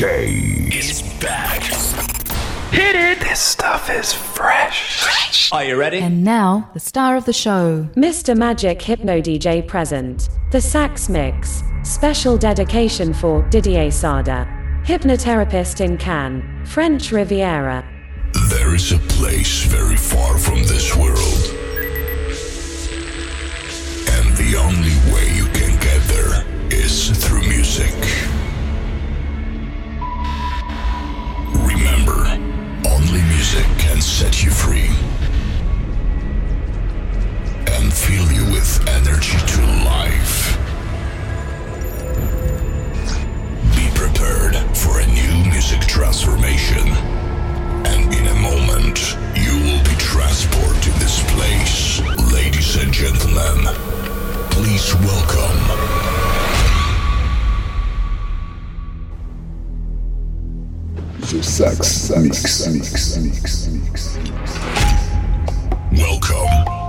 DJ is back. Hit it! This stuff is fresh. Are you ready? And now, the star of the show. Mr. Magic Hypno DJ present. The Sax Mix. Special dedication for Didier Sada. Hypnotherapist in Cannes, French Riviera. There is a place very far from this world. Set you free and fill you with energy to life. Be prepared for a new music transformation. And in a moment, you will be transported to this place. Ladies and gentlemen, please welcome Welcome.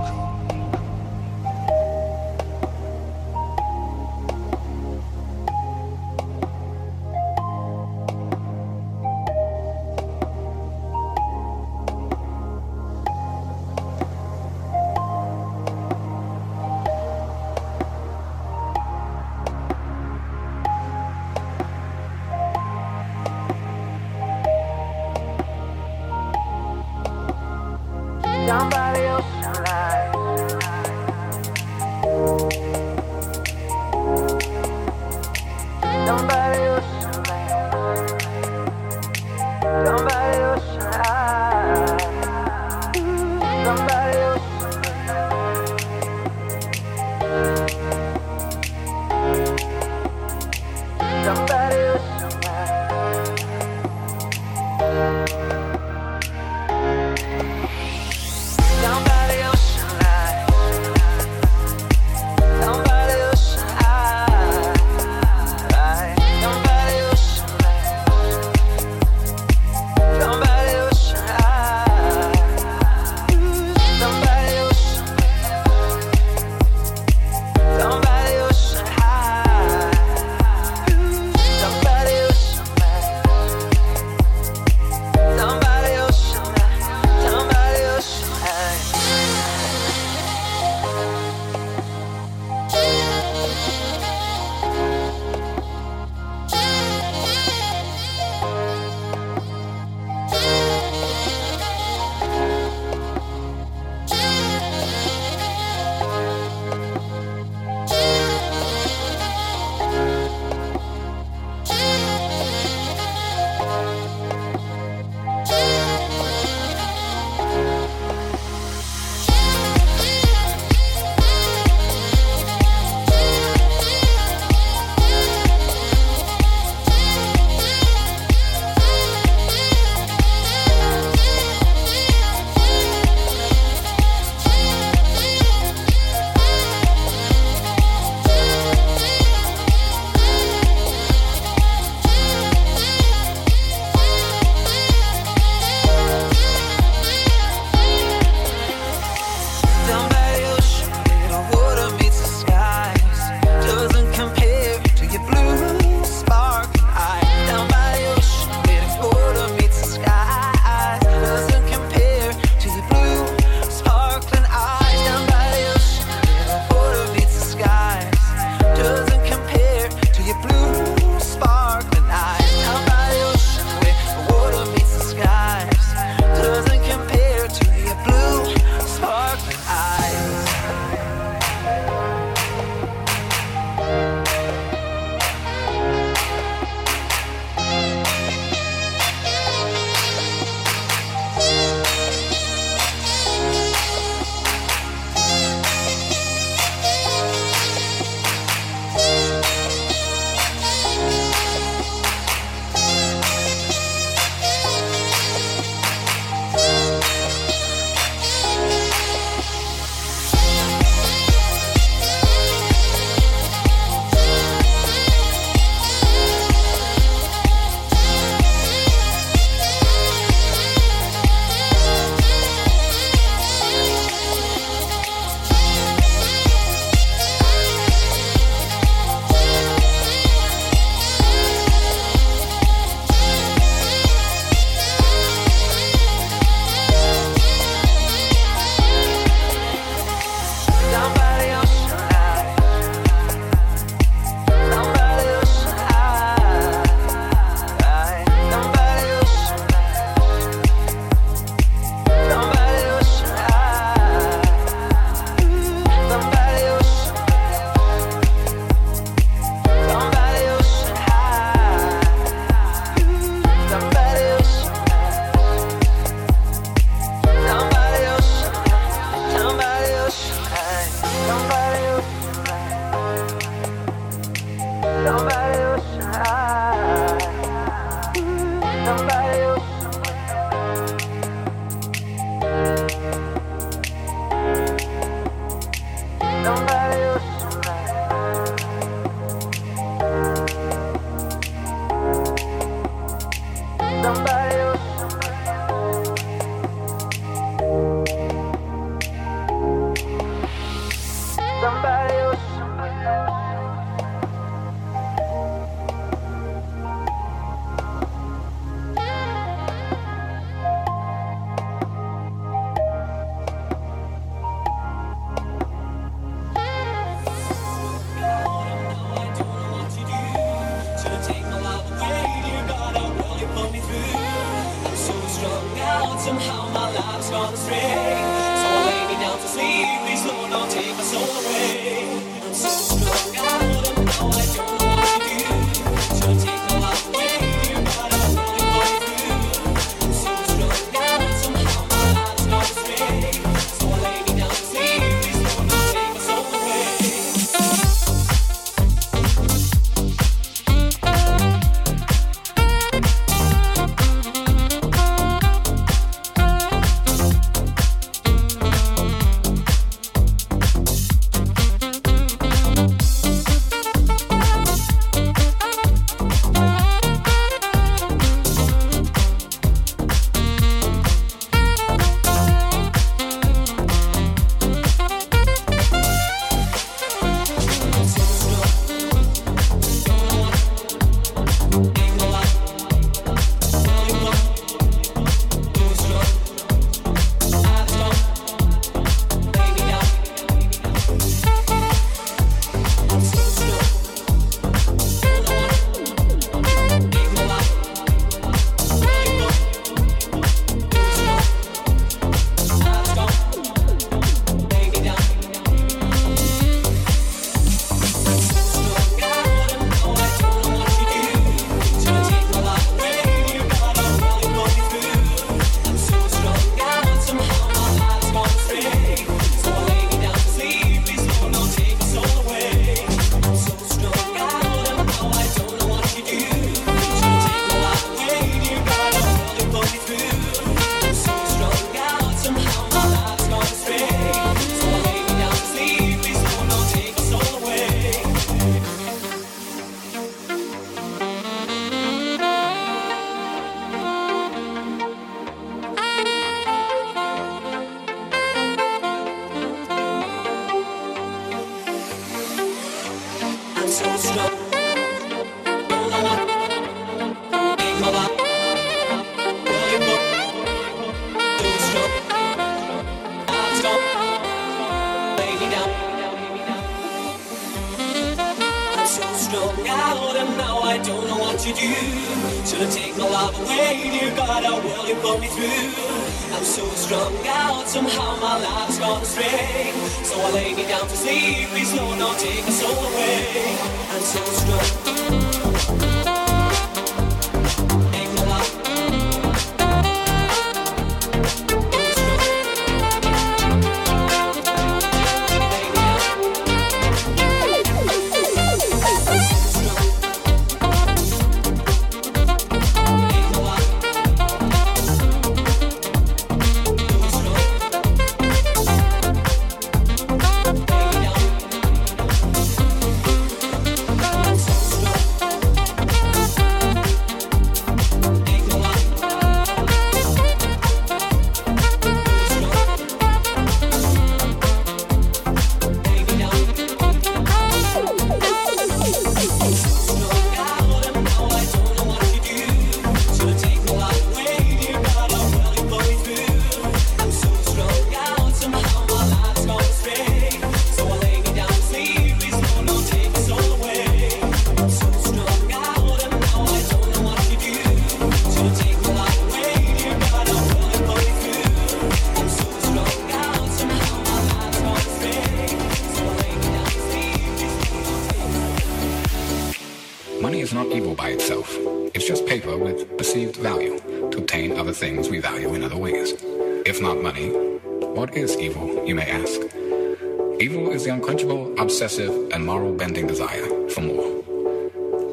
is the unquenchable, obsessive, and moral bending desire for more.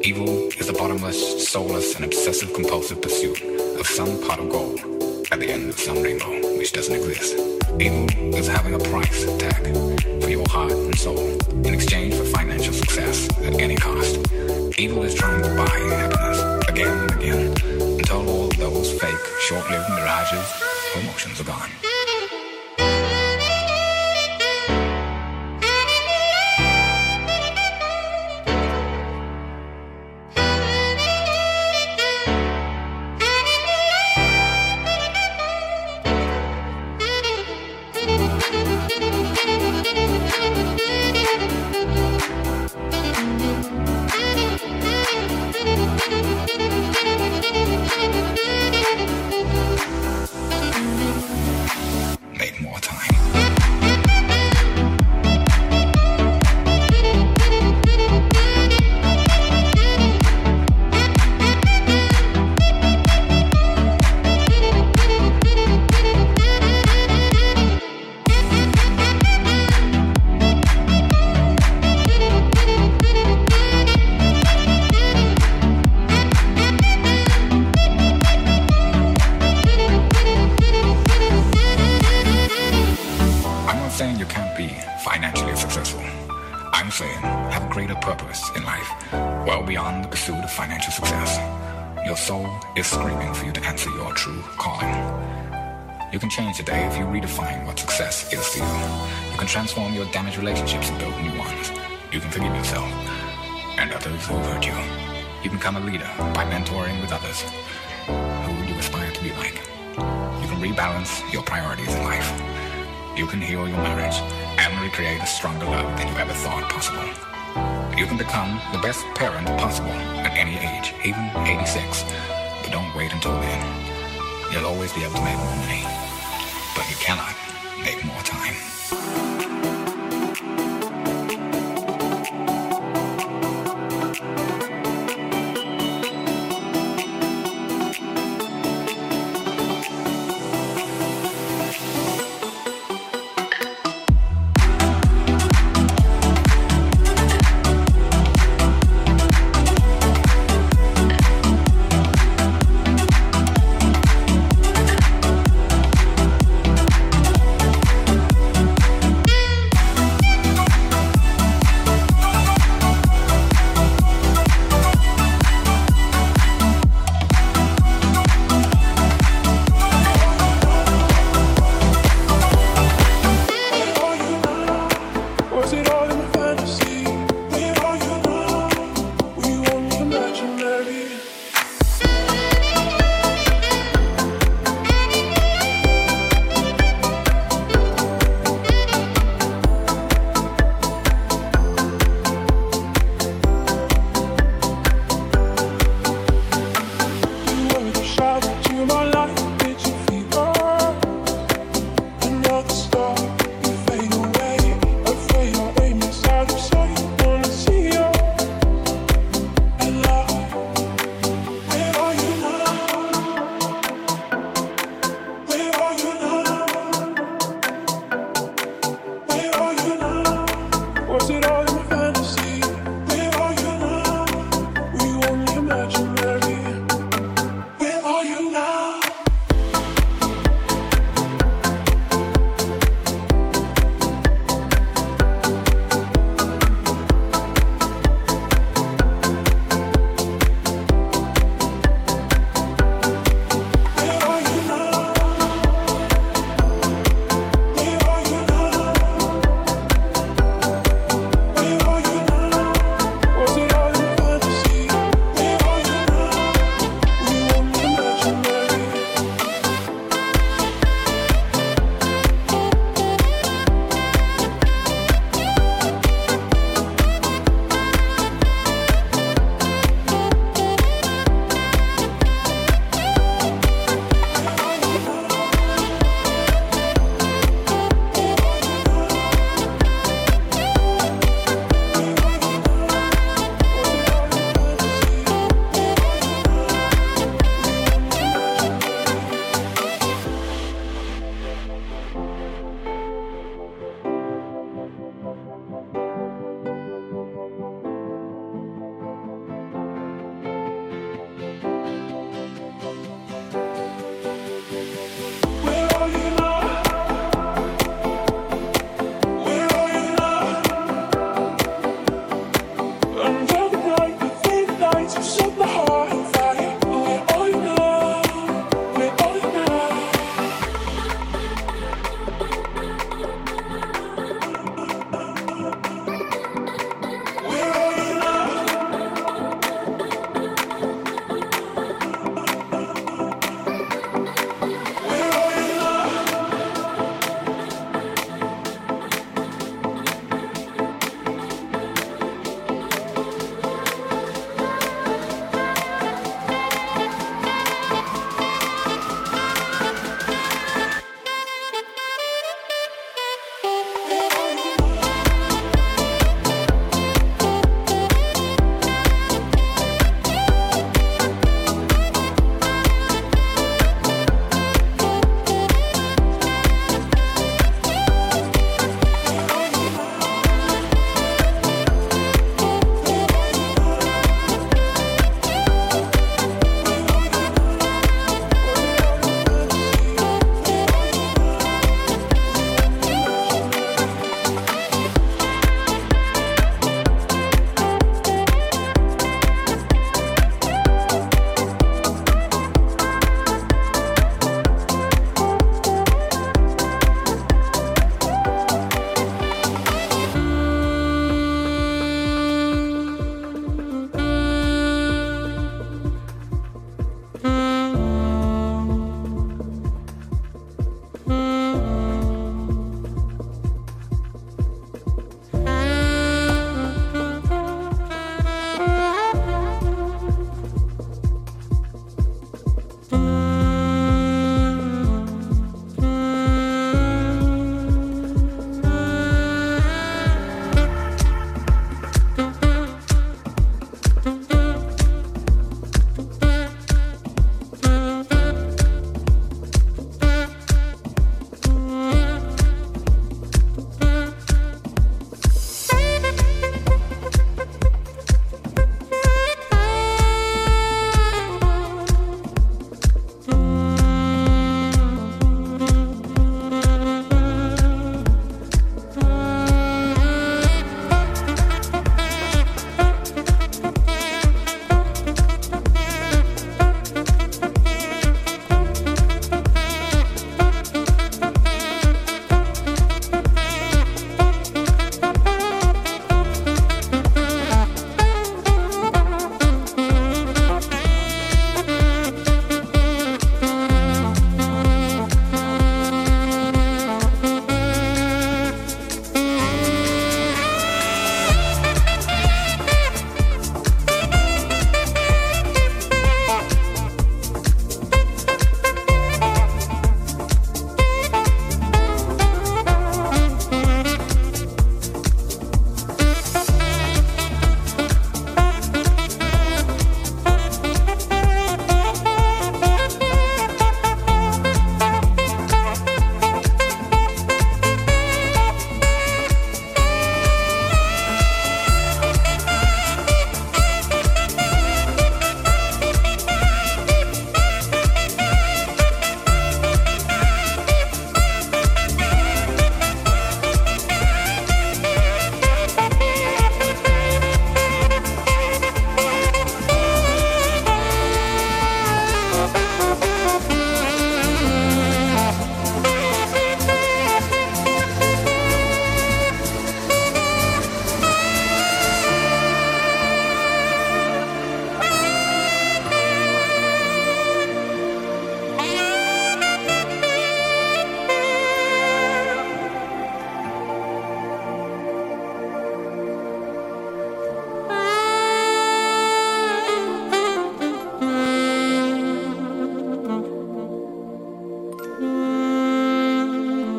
Evil is the bottomless, soulless, and obsessive compulsive pursuit of some pot of gold at the end of some rainbow which doesn't exist. Evil is having a price tag for your heart and soul in exchange for financial success at any cost. Evil is trying to buy happiness again and again until all those fake, short-lived mirages or emotions are gone. You can't be financially successful. I'm saying have a greater purpose in life, well beyond the pursuit of financial success. Your soul is screaming for you to answer your true calling. You can change today if you redefine what success is to you. You can transform your damaged relationships and build new ones. You can forgive yourself and others who hurt you. You can become a leader by mentoring with others who you aspire to be like. You can rebalance your priorities in life. You can heal your marriage and recreate a stronger love than you ever thought possible. You can become the best parent possible at any age, even 86. But don't wait until then. You'll always be able to make more money, but you cannot make more time.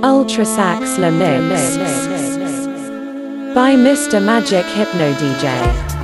Ultra Sax La Mix by Mr. Magic Hypno DJ.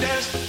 Dance.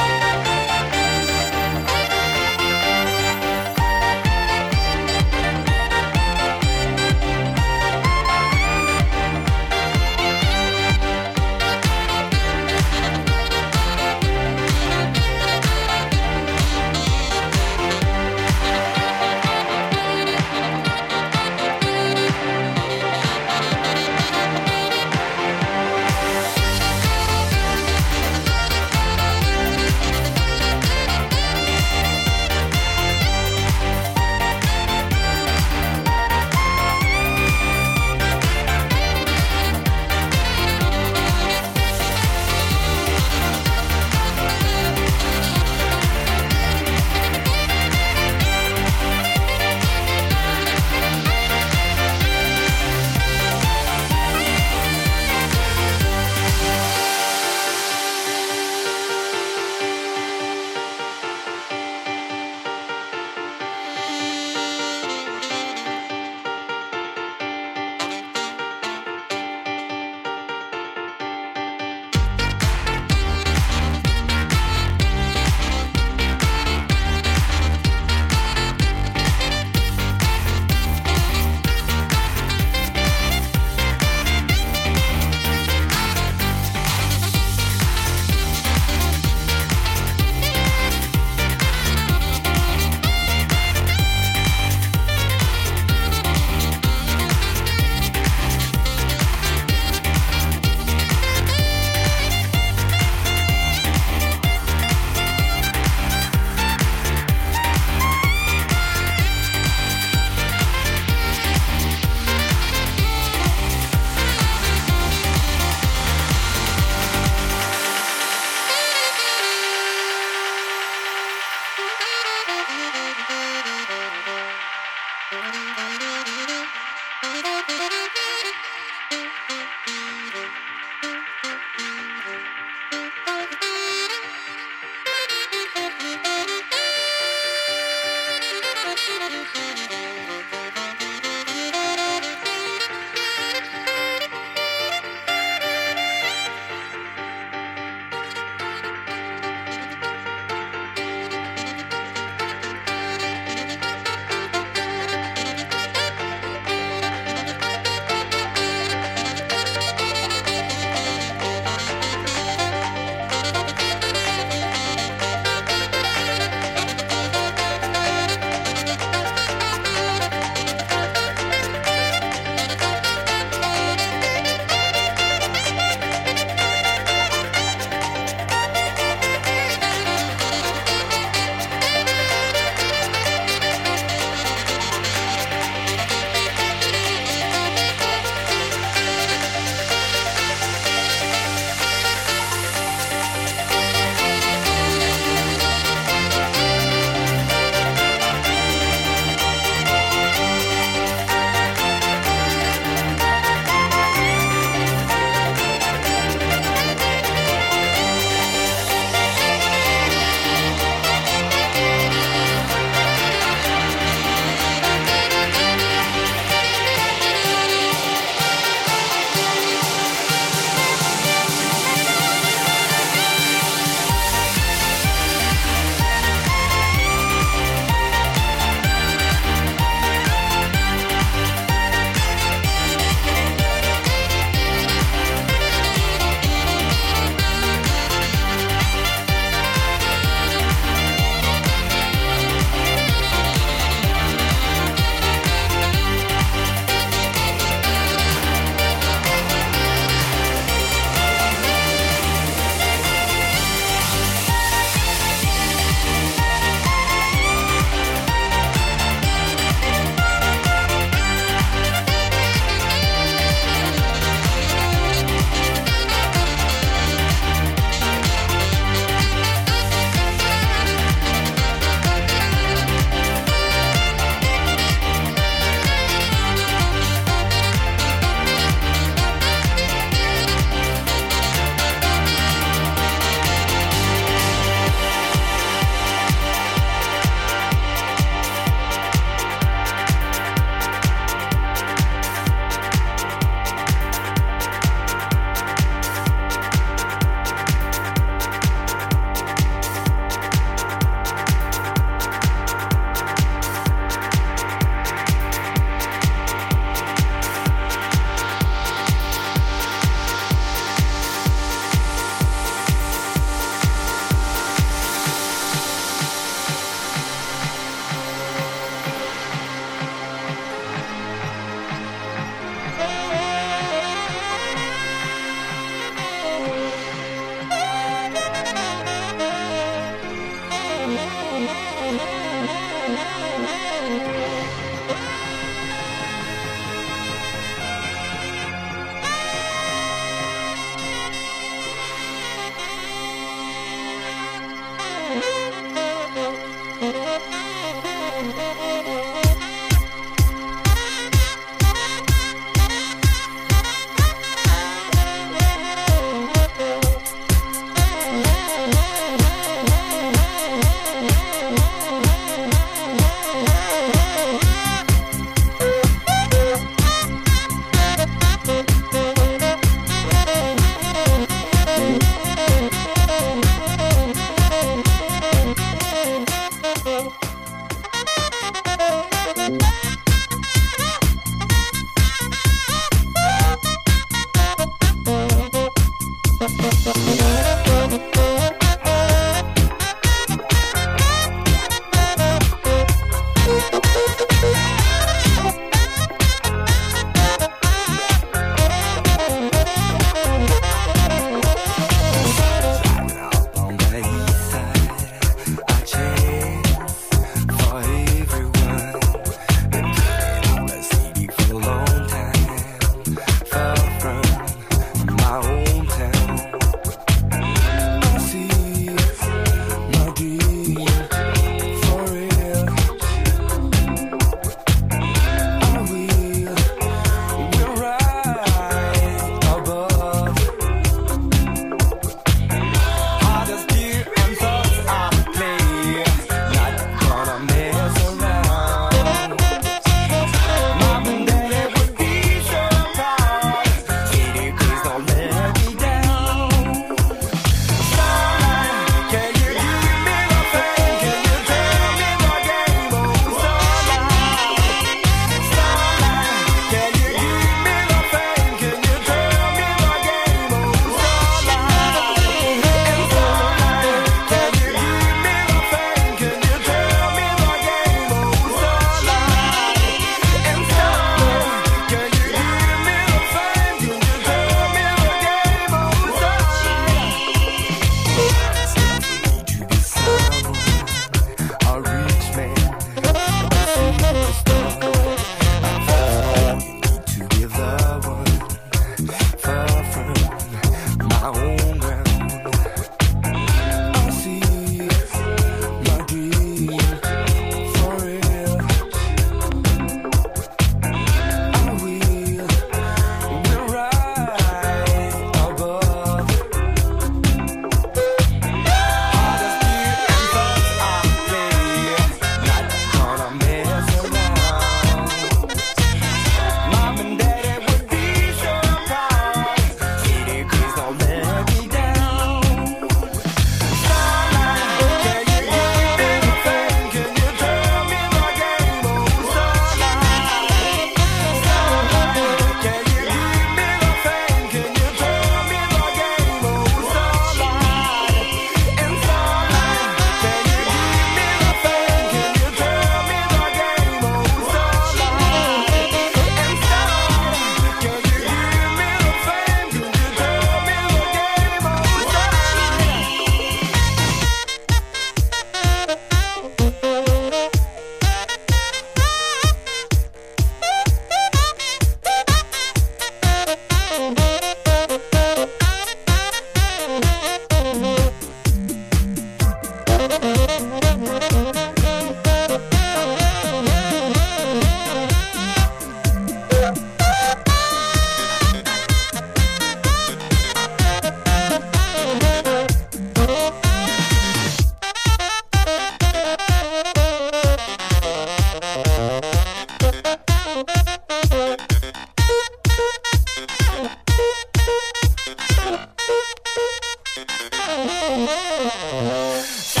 Tchau.